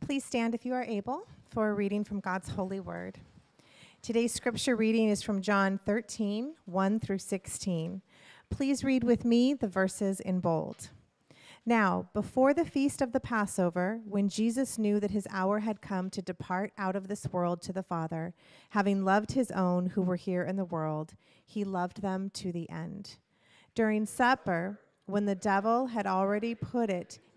Please stand if you are able for a reading from God's holy word. Today's scripture reading is from John 13, 1 through 16. Please read with me the verses in bold. Now, before the feast of the Passover, when Jesus knew that his hour had come to depart out of this world to the Father, having loved his own who were here in the world, he loved them to the end. During supper, when the devil had already put it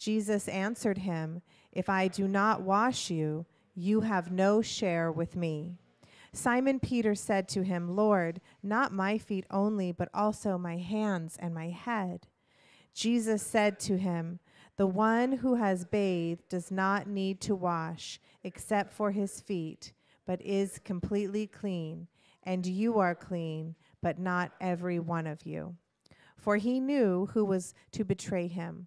Jesus answered him, If I do not wash you, you have no share with me. Simon Peter said to him, Lord, not my feet only, but also my hands and my head. Jesus said to him, The one who has bathed does not need to wash except for his feet, but is completely clean. And you are clean, but not every one of you. For he knew who was to betray him.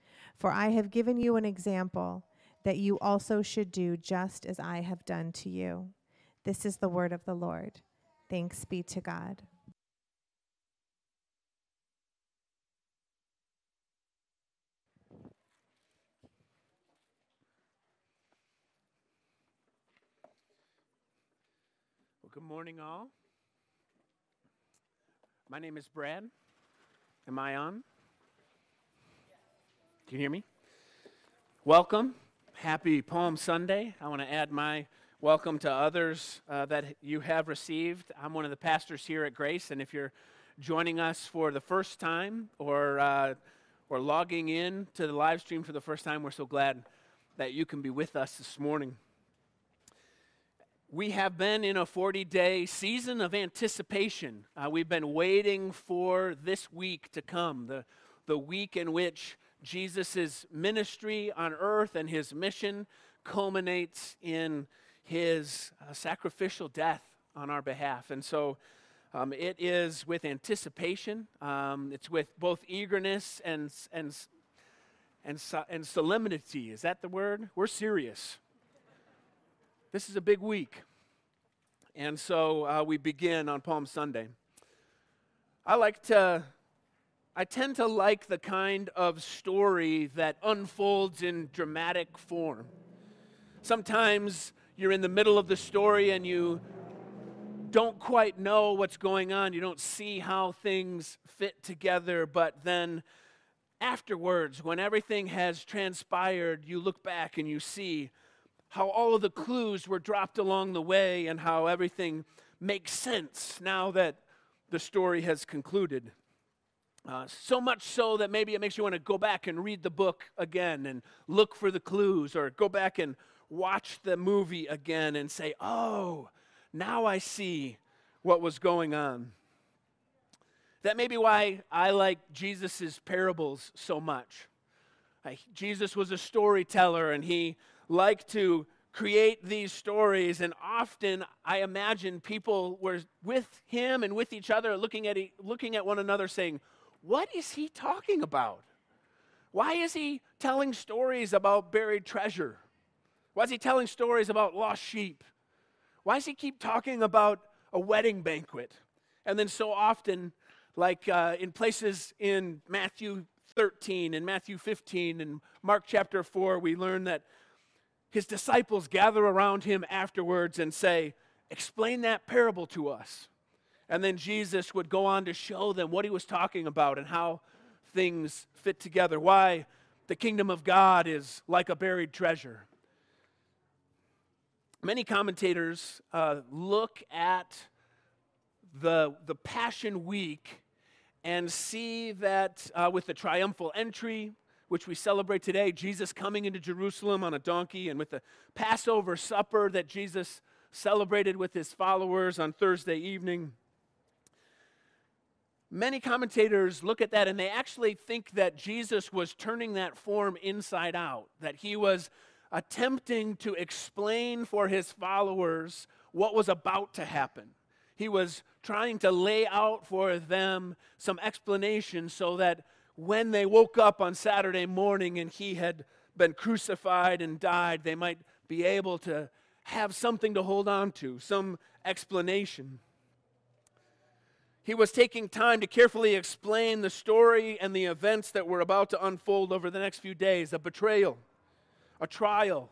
For I have given you an example that you also should do just as I have done to you. This is the word of the Lord. Thanks be to God. Well, good morning, all. My name is Brad. Am I on? Can you hear me? Welcome. Happy Palm Sunday. I want to add my welcome to others uh, that you have received. I'm one of the pastors here at Grace, and if you're joining us for the first time or, uh, or logging in to the live stream for the first time, we're so glad that you can be with us this morning. We have been in a 40 day season of anticipation. Uh, we've been waiting for this week to come, the, the week in which Jesus' ministry on earth and his mission culminates in his uh, sacrificial death on our behalf. And so um, it is with anticipation, um, it's with both eagerness and, and, and, and solemnity. Is that the word? We're serious. This is a big week. And so uh, we begin on Palm Sunday. I like to I tend to like the kind of story that unfolds in dramatic form. Sometimes you're in the middle of the story and you don't quite know what's going on. You don't see how things fit together, but then afterwards, when everything has transpired, you look back and you see how all of the clues were dropped along the way and how everything makes sense now that the story has concluded. Uh, so much so that maybe it makes you want to go back and read the book again and look for the clues, or go back and watch the movie again and say, oh, now I see what was going on. That may be why I like Jesus' parables so much. Like, Jesus was a storyteller and he liked to create these stories, and often I imagine people were with him and with each other, looking at, looking at one another, saying, what is he talking about? Why is he telling stories about buried treasure? Why is he telling stories about lost sheep? Why does he keep talking about a wedding banquet? And then so often, like uh, in places in Matthew 13 and Matthew 15 and Mark chapter 4, we learn that his disciples gather around him afterwards and say, Explain that parable to us. And then Jesus would go on to show them what he was talking about and how things fit together, why the kingdom of God is like a buried treasure. Many commentators uh, look at the, the Passion Week and see that uh, with the triumphal entry, which we celebrate today, Jesus coming into Jerusalem on a donkey, and with the Passover supper that Jesus celebrated with his followers on Thursday evening. Many commentators look at that and they actually think that Jesus was turning that form inside out, that he was attempting to explain for his followers what was about to happen. He was trying to lay out for them some explanation so that when they woke up on Saturday morning and he had been crucified and died, they might be able to have something to hold on to, some explanation. He was taking time to carefully explain the story and the events that were about to unfold over the next few days a betrayal, a trial,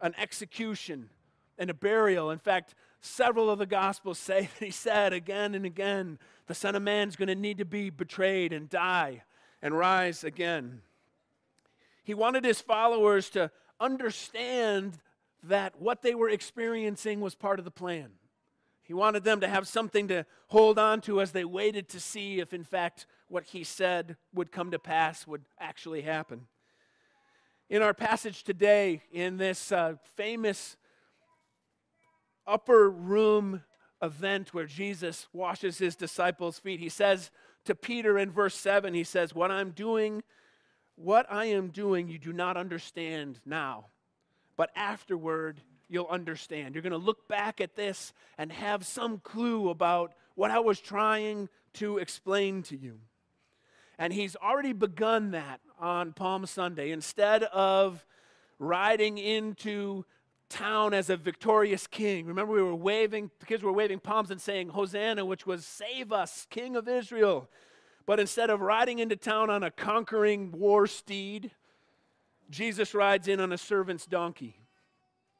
an execution, and a burial. In fact, several of the Gospels say that he said again and again, the Son of Man's going to need to be betrayed and die and rise again. He wanted his followers to understand that what they were experiencing was part of the plan. He wanted them to have something to hold on to as they waited to see if, in fact, what he said would come to pass would actually happen. In our passage today, in this uh, famous upper room event where Jesus washes his disciples' feet, he says to Peter in verse 7, he says, What I'm doing, what I am doing, you do not understand now but afterward, you'll understand. You're going to look back at this and have some clue about what I was trying to explain to you. And he's already begun that on Palm Sunday. Instead of riding into town as a victorious king, remember we were waving, the kids were waving palms and saying, Hosanna, which was save us, King of Israel. But instead of riding into town on a conquering war steed, Jesus rides in on a servant's donkey.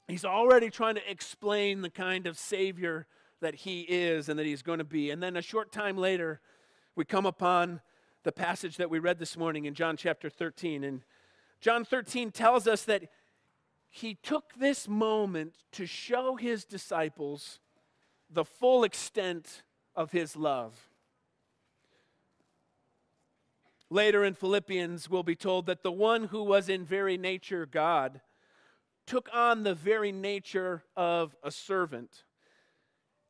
He's already trying to explain the kind of Savior that he is and that he's going to be. And then a short time later, we come upon the passage that we read this morning in John chapter 13. And John 13 tells us that he took this moment to show his disciples the full extent of his love. Later in Philippians, we'll be told that the one who was in very nature God took on the very nature of a servant.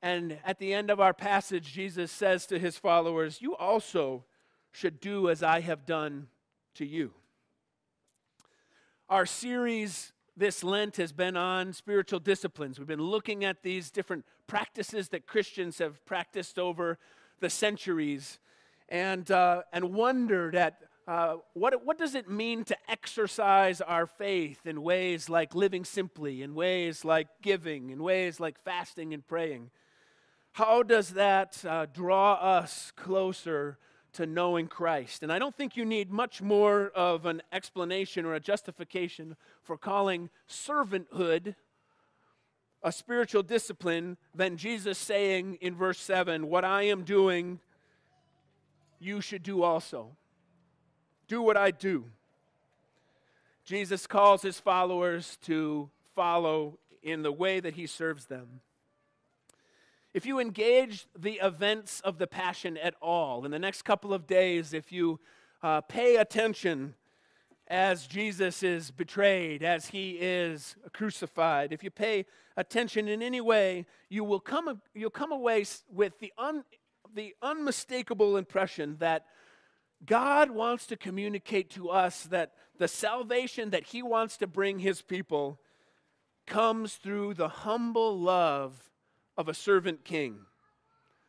And at the end of our passage, Jesus says to his followers, You also should do as I have done to you. Our series this Lent has been on spiritual disciplines. We've been looking at these different practices that Christians have practiced over the centuries and, uh, and wondered at uh, what, what does it mean to exercise our faith in ways like living simply, in ways like giving, in ways like fasting and praying? How does that uh, draw us closer to knowing Christ? And I don't think you need much more of an explanation or a justification for calling servanthood a spiritual discipline than Jesus saying in verse 7 What I am doing you should do also. Do what I do. Jesus calls his followers to follow in the way that he serves them. If you engage the events of the Passion at all in the next couple of days, if you uh, pay attention as Jesus is betrayed, as he is crucified, if you pay attention in any way, you will come, you'll come away with the un, the unmistakable impression that God wants to communicate to us that the salvation that He wants to bring His people comes through the humble love of a servant king.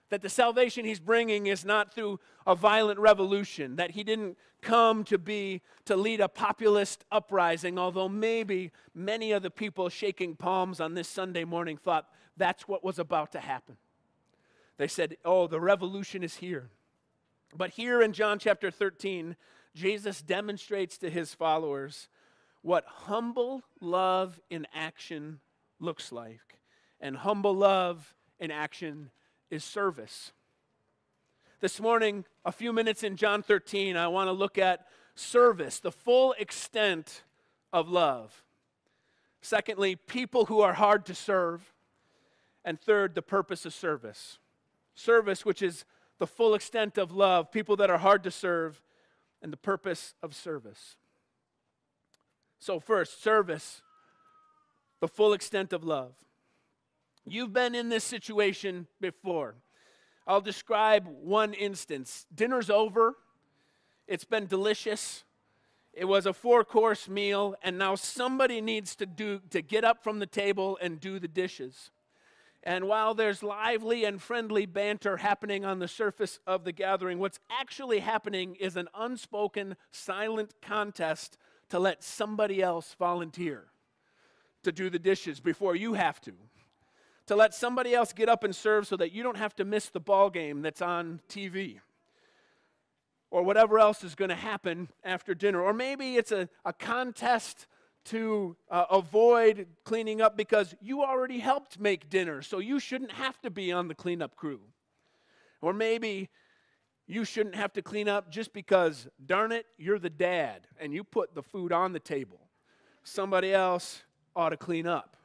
That the salvation He's bringing is not through a violent revolution, that He didn't come to be to lead a populist uprising, although maybe many of the people shaking palms on this Sunday morning thought that's what was about to happen. They said, Oh, the revolution is here. But here in John chapter 13, Jesus demonstrates to his followers what humble love in action looks like. And humble love in action is service. This morning, a few minutes in John 13, I want to look at service, the full extent of love. Secondly, people who are hard to serve. And third, the purpose of service. Service, which is the full extent of love, people that are hard to serve, and the purpose of service. So, first, service, the full extent of love. You've been in this situation before. I'll describe one instance. Dinner's over, it's been delicious. It was a four course meal, and now somebody needs to, do, to get up from the table and do the dishes. And while there's lively and friendly banter happening on the surface of the gathering, what's actually happening is an unspoken, silent contest to let somebody else volunteer to do the dishes before you have to. To let somebody else get up and serve so that you don't have to miss the ball game that's on TV or whatever else is going to happen after dinner. Or maybe it's a, a contest to uh, avoid cleaning up because you already helped make dinner, so you shouldn't have to be on the cleanup crew. Or maybe you shouldn't have to clean up just because, darn it, you're the dad and you put the food on the table. Somebody else ought to clean up.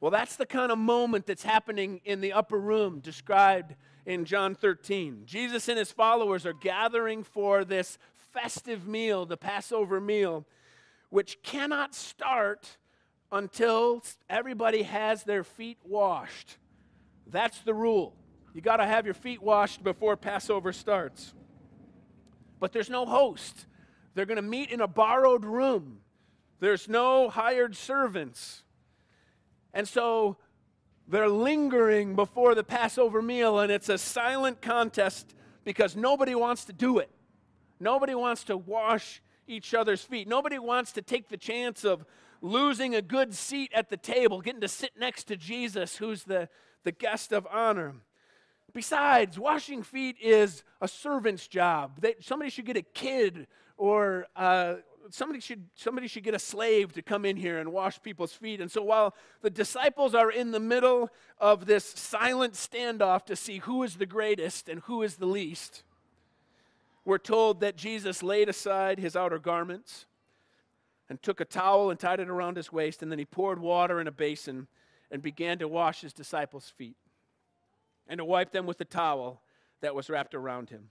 Well, that's the kind of moment that's happening in the upper room described in John 13. Jesus and his followers are gathering for this festive meal, the Passover meal, which cannot start until everybody has their feet washed. That's the rule. You got to have your feet washed before Passover starts. But there's no host. They're going to meet in a borrowed room. There's no hired servants. And so they're lingering before the Passover meal, and it's a silent contest because nobody wants to do it. Nobody wants to wash each other's feet. Nobody wants to take the chance of losing a good seat at the table, getting to sit next to Jesus, who's the, the guest of honor. Besides, washing feet is a servant's job. They, somebody should get a kid or uh, somebody should somebody should get a slave to come in here and wash people's feet. And so while the disciples are in the middle of this silent standoff to see who is the greatest and who is the least, we're told that Jesus laid aside his outer garments and took a towel and tied it around his waist, and then he poured water in a basin and began to wash his disciples' feet and to wipe them with the towel that was wrapped around him.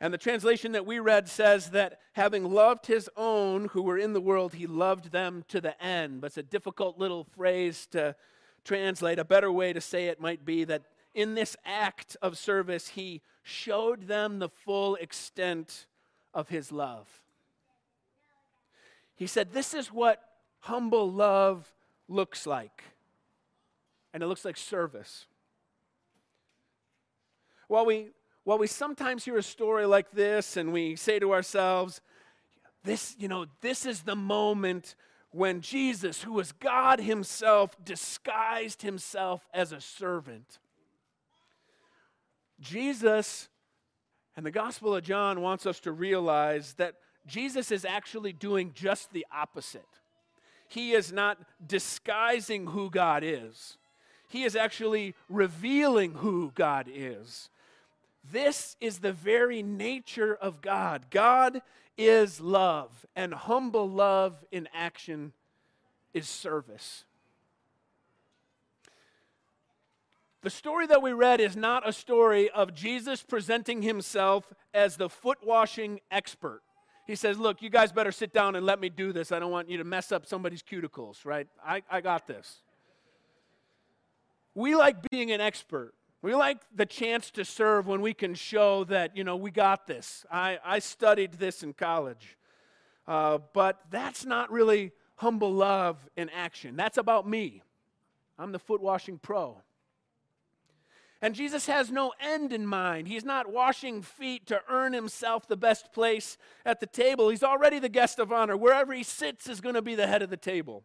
And the translation that we read says that having loved his own who were in the world, he loved them to the end. But it's a difficult little phrase to translate. A better way to say it might be that in this act of service, he showed them the full extent of his love. He said, This is what humble love looks like. And it looks like service. While we well, we sometimes hear a story like this and we say to ourselves, this, you know, this is the moment when Jesus, who was God Himself, disguised Himself as a servant. Jesus and the Gospel of John wants us to realize that Jesus is actually doing just the opposite. He is not disguising who God is, He is actually revealing who God is. This is the very nature of God. God is love, and humble love in action is service. The story that we read is not a story of Jesus presenting himself as the foot washing expert. He says, Look, you guys better sit down and let me do this. I don't want you to mess up somebody's cuticles, right? I, I got this. We like being an expert. We like the chance to serve when we can show that, you know, we got this. I, I studied this in college. Uh, but that's not really humble love in action. That's about me. I'm the foot washing pro. And Jesus has no end in mind. He's not washing feet to earn himself the best place at the table. He's already the guest of honor. Wherever he sits is going to be the head of the table.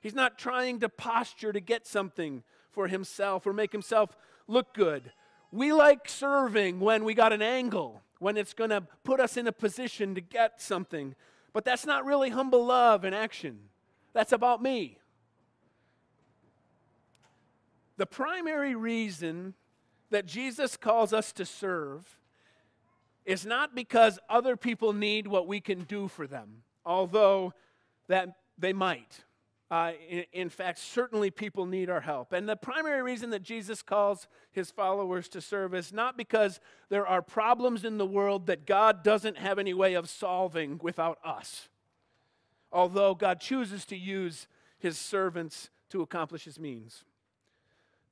He's not trying to posture to get something for himself or make himself look good. We like serving when we got an angle, when it's going to put us in a position to get something. But that's not really humble love in action. That's about me. The primary reason that Jesus calls us to serve is not because other people need what we can do for them, although that they might. Uh, in, in, fact, certainly people need our help. And the primary reason that Jesus calls his followers to serve is not because there are problems in the world that God doesn't have any way of solving without us, although God chooses to use his servants to accomplish his means.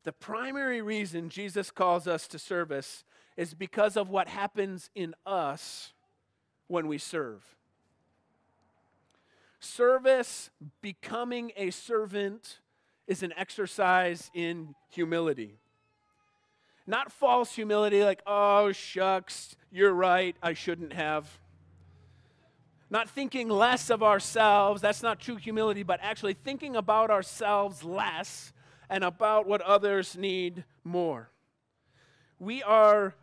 The primary reason Jesus calls us to service is because of what happens in us when we serve. Service, becoming a servant, is an exercise in humility. Not false humility, like, oh, shucks, you're right, I shouldn't have. Not thinking less of ourselves, that's not true humility, but actually thinking about ourselves less and about what others need more. We are,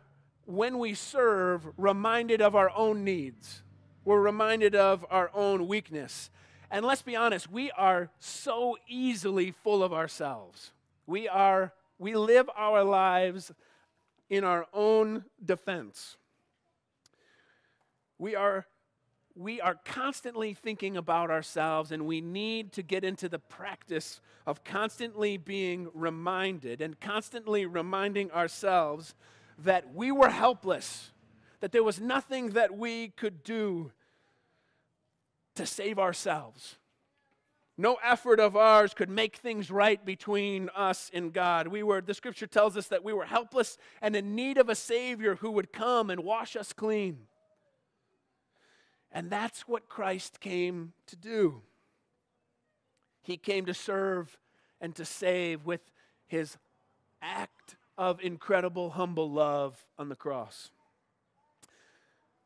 when we serve, reminded of our own needs. We're reminded of our own weakness. And let's be honest, we are so easily full of ourselves. We are we live our lives in our own defense. We are we are constantly thinking about ourselves, and we need to get into the practice of constantly being reminded and constantly reminding ourselves that we were helpless, that there was nothing that we could do to save ourselves. No effort of ours could make things right between us and God. We were, the scripture tells us that we were helpless and in need of a Savior who would come and wash us clean. And that's what Christ came to do. He came to serve and to save with his act of incredible, humble love on the cross.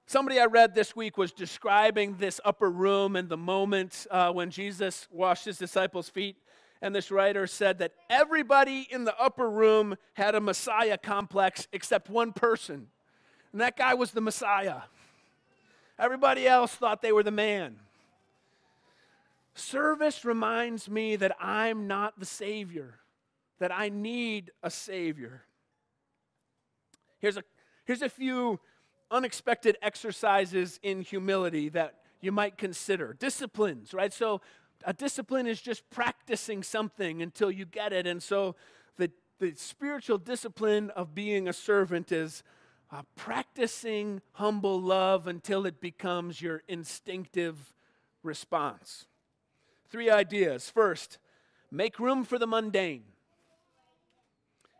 Somebody I read this week was describing this upper room and the moment uh, when Jesus washed his disciples' feet. And this writer said that everybody in the upper room had a Messiah complex except one person. And that guy was the Messiah. Everybody else thought they were the man. Service reminds me that I'm not the Savior, that I need a Savior. Here's a, here's a few unexpected exercises in humility that you might consider. Disciplines, right? So, a discipline is just practicing something until you get it. And so, the, the spiritual discipline of being a servant is uh, practicing humble love until it becomes your instinctive response. Three ideas. First, make room for the mundane.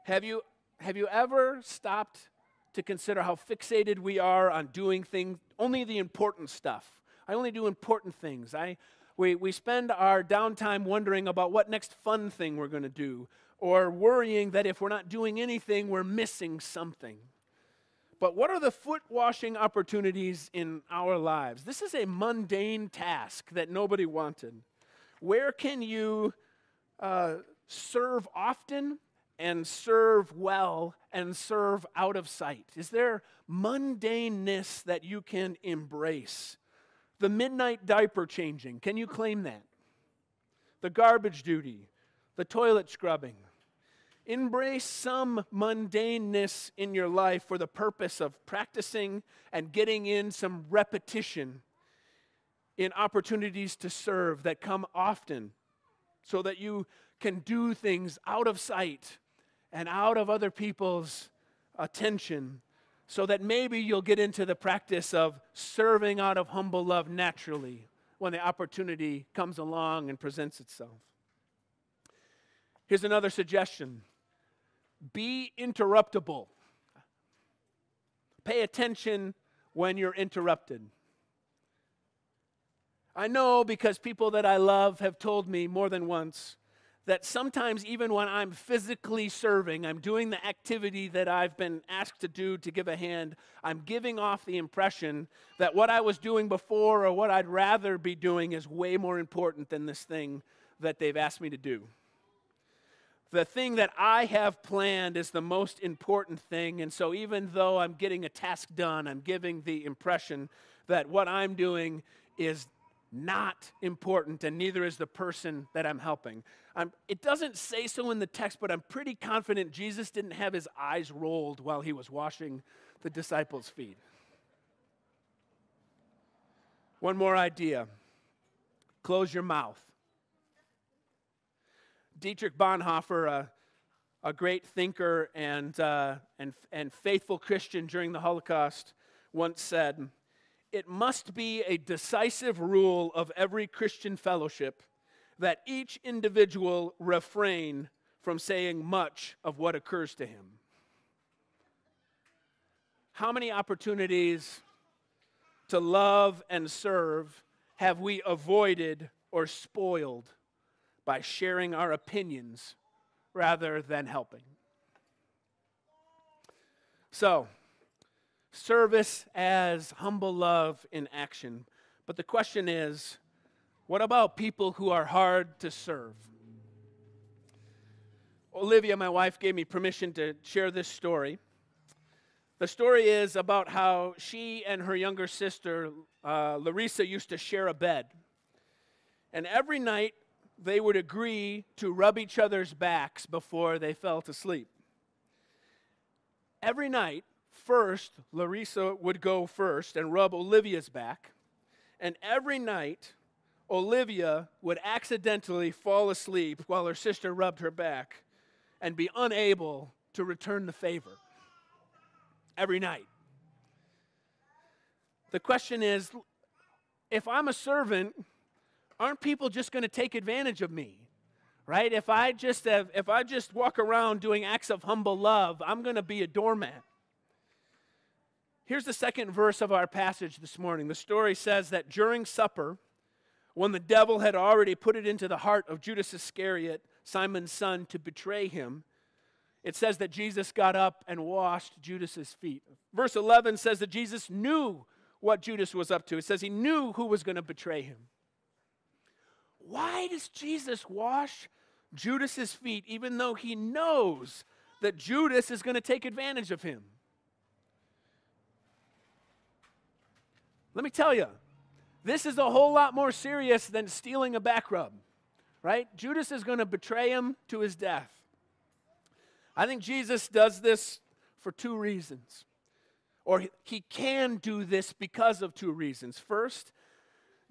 Have you, have you ever stopped to consider how fixated we are on doing things, only the important stuff? I only do important things. I, we, we spend our downtime wondering about what next fun thing we're going to do, or worrying that if we're not doing anything, we're missing something. But what are the foot washing opportunities in our lives? This is a mundane task that nobody wanted. Where can you uh, serve often and serve well and serve out of sight? Is there mundaneness that you can embrace? The midnight diaper changing, can you claim that? The garbage duty, the toilet scrubbing, Embrace some mundaneness in your life for the purpose of practicing and getting in some repetition in opportunities to serve that come often so that you can do things out of sight and out of other people's attention so that maybe you'll get into the practice of serving out of humble love naturally when the opportunity comes along and presents itself. Here's another suggestion be interruptible. Pay attention when you're interrupted. I know because people that I love have told me more than once that sometimes, even when I'm physically serving, I'm doing the activity that I've been asked to do to give a hand, I'm giving off the impression that what I was doing before or what I'd rather be doing is way more important than this thing that they've asked me to do. The thing that I have planned is the most important thing. And so, even though I'm getting a task done, I'm giving the impression that what I'm doing is not important, and neither is the person that I'm helping. I'm, it doesn't say so in the text, but I'm pretty confident Jesus didn't have his eyes rolled while he was washing the disciples' feet. One more idea close your mouth. Dietrich Bonhoeffer, a, a great thinker and, uh, and, and faithful Christian during the Holocaust, once said, It must be a decisive rule of every Christian fellowship that each individual refrain from saying much of what occurs to him. How many opportunities to love and serve have we avoided or spoiled by sharing our opinions rather than helping? So, service as humble love in action. But the question is what about people who are hard to serve? Olivia, my wife, gave me permission to share this story. The story is about how she and her younger sister, uh, Larissa, used to share a bed. And every night they would agree to rub each other's backs before they fell to sleep. Every night, first, Larissa would go first and rub Olivia's back. And every night, Olivia would accidentally fall asleep while her sister rubbed her back and be unable to return the favor every night. The question is if I'm a servant, aren't people just going to take advantage of me? Right? If I just have, if I just walk around doing acts of humble love, I'm going to be a doormat. Here's the second verse of our passage this morning. The story says that during supper, when the devil had already put it into the heart of Judas Iscariot, Simon's son, to betray him, it says that Jesus got up and washed Judas's feet. Verse 11 says that Jesus knew what Judas was up to. It says he knew who was going to betray him. Why does Jesus wash Judas's feet even though he knows that Judas is going to take advantage of him? Let me tell you, this is a whole lot more serious than stealing a back rub, right? Judas is going to betray him to his death. I think Jesus does this for two reasons. Or he can do this because of two reasons. First,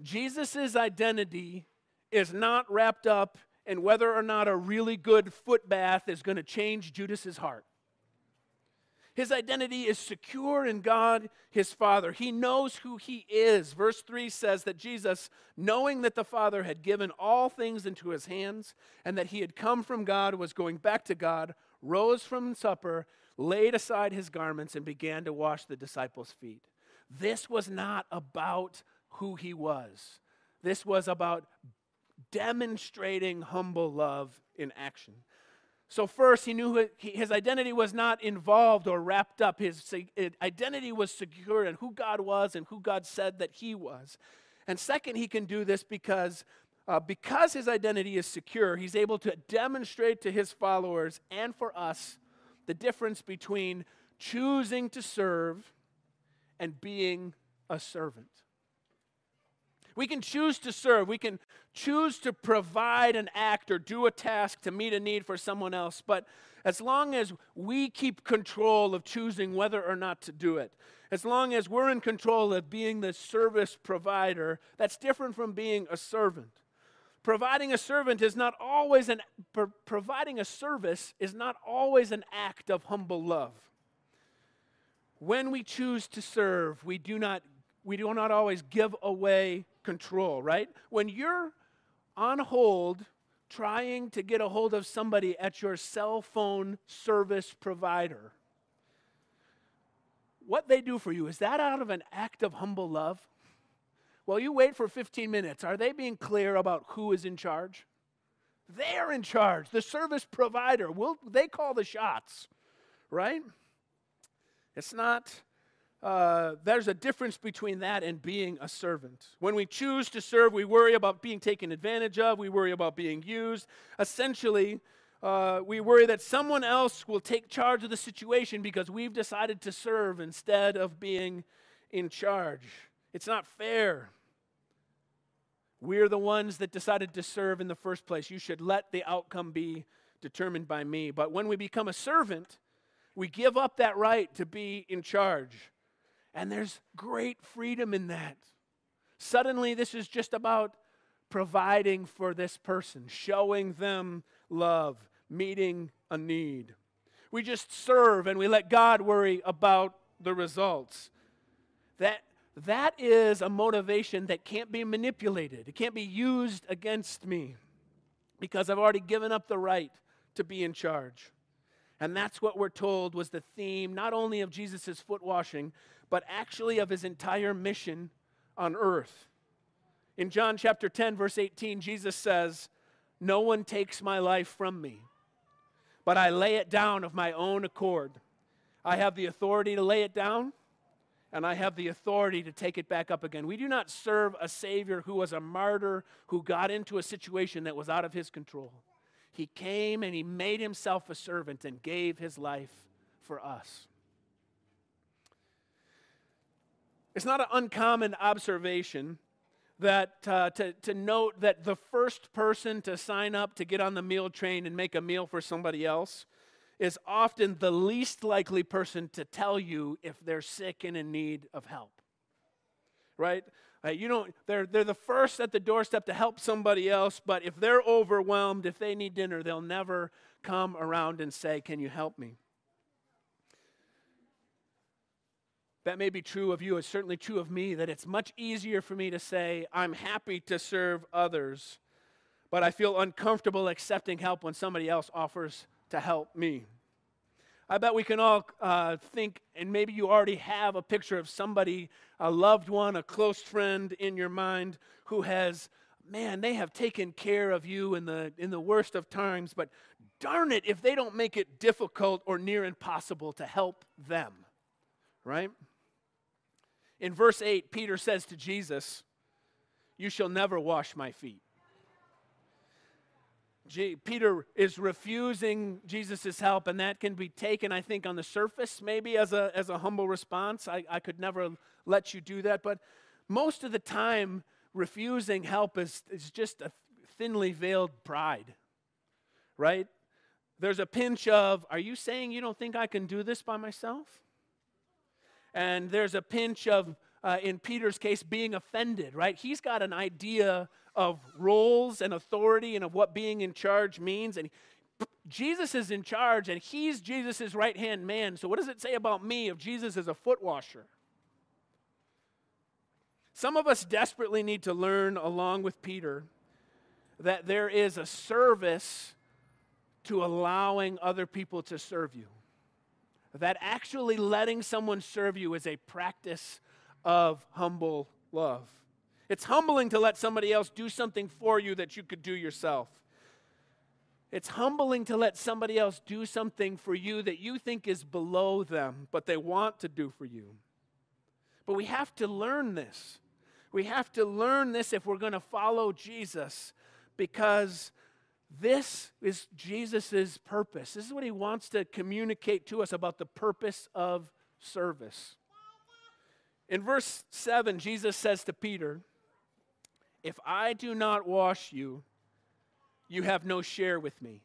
Jesus' identity is not wrapped up in whether or not a really good foot bath is going to change Judas's heart. His identity is secure in God, his Father. He knows who he is. Verse 3 says that Jesus, knowing that the Father had given all things into his hands and that he had come from God, was going back to God, rose from supper, laid aside his garments, and began to wash the disciples' feet. This was not about who he was, this was about demonstrating humble love in action. So, first, he knew his identity was not involved or wrapped up. His identity was secure in who God was and who God said that he was. And second, he can do this because, uh, because his identity is secure, he's able to demonstrate to his followers and for us the difference between choosing to serve and being a servant. We can choose to serve. We can choose to provide an act or do a task to meet a need for someone else. But as long as we keep control of choosing whether or not to do it, as long as we're in control of being the service provider, that's different from being a servant. Providing a servant is not always an pro- providing a service is not always an act of humble love. When we choose to serve, we do not we do not always give away control, right? When you're on hold trying to get a hold of somebody at your cell phone service provider, what they do for you, is that out of an act of humble love? Well, you wait for 15 minutes. Are they being clear about who is in charge? They're in charge. The service provider, will they call the shots, right? It's not uh, there's a difference between that and being a servant. When we choose to serve, we worry about being taken advantage of, we worry about being used. Essentially, Uh, we worry that someone else will take charge of the situation because we've decided to serve instead of being in charge. It's not fair. We're the ones that decided to serve in the first place. You should let the outcome be determined by me. But when we become a servant, we give up that right to be in charge. And there's great freedom in that. Suddenly, this is just about providing for this person, showing them love, meeting a need. We just serve and we let God worry about the results. That, that is a motivation that can't be manipulated. It can't be used against me because I've already given up the right to be in charge. And that's what we're told was the theme not only of Jesus' foot washing, but actually of his entire mission on earth. In John chapter 10, verse 18, Jesus says, No one takes my life from me, but I lay it down of my own accord. I have the authority to lay it down, and I have the authority to take it back up again. We do not serve a Savior who was a martyr who got into a situation that was out of his control. He came and he made himself a servant and gave his life for us. It's not an uncommon observation that uh, to, to note that the first person to sign up to get on the meal train and make a meal for somebody else is often the least likely person to tell you if they're sick and in need of help. Right? Uh, you don't, they're, they're the first at the doorstep to help somebody else, but if they're overwhelmed, if they need dinner, they'll never come around and say, Can you help me? That may be true of you. It's certainly true of me that it's much easier for me to say, I'm happy to serve others, but I feel uncomfortable accepting help when somebody else offers to help me. I bet we can all uh, think, and maybe you already have a picture of somebody, a loved one, a close friend in your mind who has, man, they have taken care of you in the, in the worst of times, but darn it if they don't make it difficult or near impossible to help them, right? In verse 8, Peter says to Jesus, You shall never wash my feet. Peter is refusing Jesus' help, and that can be taken, I think, on the surface, maybe as a, as a humble response. I, I could never let you do that. But most of the time, refusing help is, is just a thinly veiled pride, right? There's a pinch of, Are you saying you don't think I can do this by myself? And there's a pinch of, uh, in Peter's case, being offended, right? He's got an idea of roles and authority and of what being in charge means. And Jesus is in charge and he's Jesus' right hand man. So, what does it say about me if Jesus is a foot washer? Some of us desperately need to learn, along with Peter, that there is a service to allowing other people to serve you. That actually letting someone serve you is a practice of humble love. It's humbling to let somebody else do something for you that you could do yourself. It's humbling to let somebody else do something for you that you think is below them, but they want to do for you. But we have to learn this. We have to learn this if we're going to follow Jesus because this is Jesus' purpose. This is what he wants to communicate to us about the purpose of service. In verse 7, Jesus says to Peter, if I do not wash you, you have no share with me.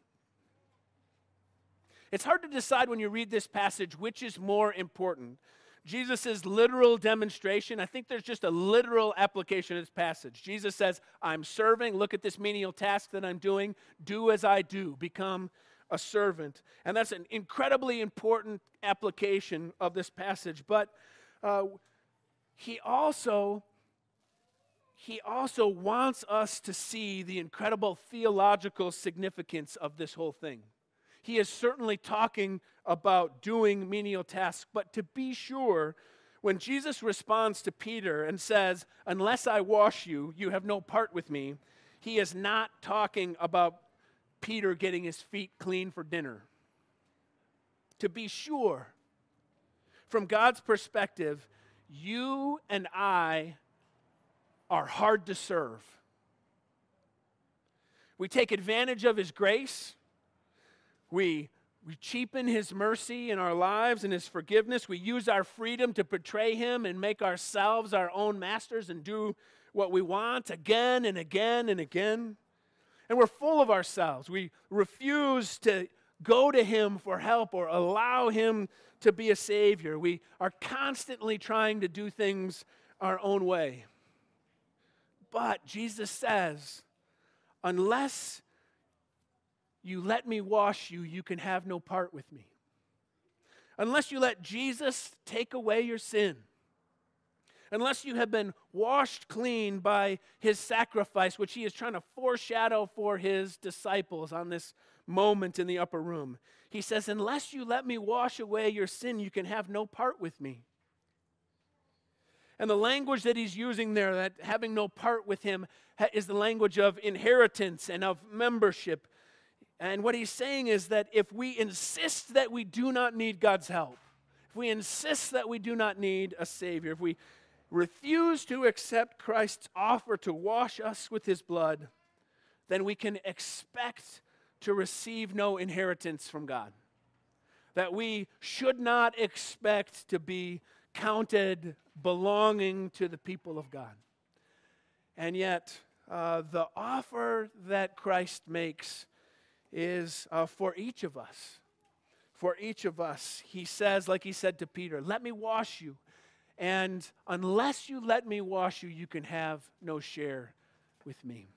It's hard to decide when you read this passage which is more important. Jesus' literal demonstration, I think there's just a literal application of this passage. Jesus says, I'm serving. Look at this menial task that I'm doing. Do as I do. Become a servant. And that's an incredibly important application of this passage. But uh, he also he also wants us to see the incredible theological significance of this whole thing. He is certainly talking about doing menial tasks, but to be sure, when Jesus responds to Peter and says, Unless I wash you, you have no part with me, he is not talking about Peter getting his feet clean for dinner. To be sure, from God's perspective, you and I are hard to serve. We take advantage of His grace, We, we cheapen his mercy in our lives and his forgiveness. We use our freedom to betray him and make ourselves our own masters and do what we want again and again and again. And we're full of ourselves. We refuse to go to him for help or allow him to be a savior. We are constantly trying to do things our own way. But Jesus says, unless you let me wash you, you can have no part with me. Unless you let Jesus take away your sin, unless you have been washed clean by his sacrifice, which he is trying to foreshadow for his disciples on this moment in the upper room, he says, Unless you let me wash away your sin, you can have no part with me. And the language that he's using there, that having no part with him, is the language of inheritance and of membership. And what he's saying is that if we insist that we do not need God's help, if we insist that we do not need a Savior, if we refuse to accept Christ's offer to wash us with his blood, then we can expect to receive no inheritance from God. That we should not expect to be counted belonging to the people of God. And yet, uh, the offer that Christ makes is uh, for each of us. For each of us, he says, like he said to Peter, let me wash you. And unless you let me wash you, you can have no share with me.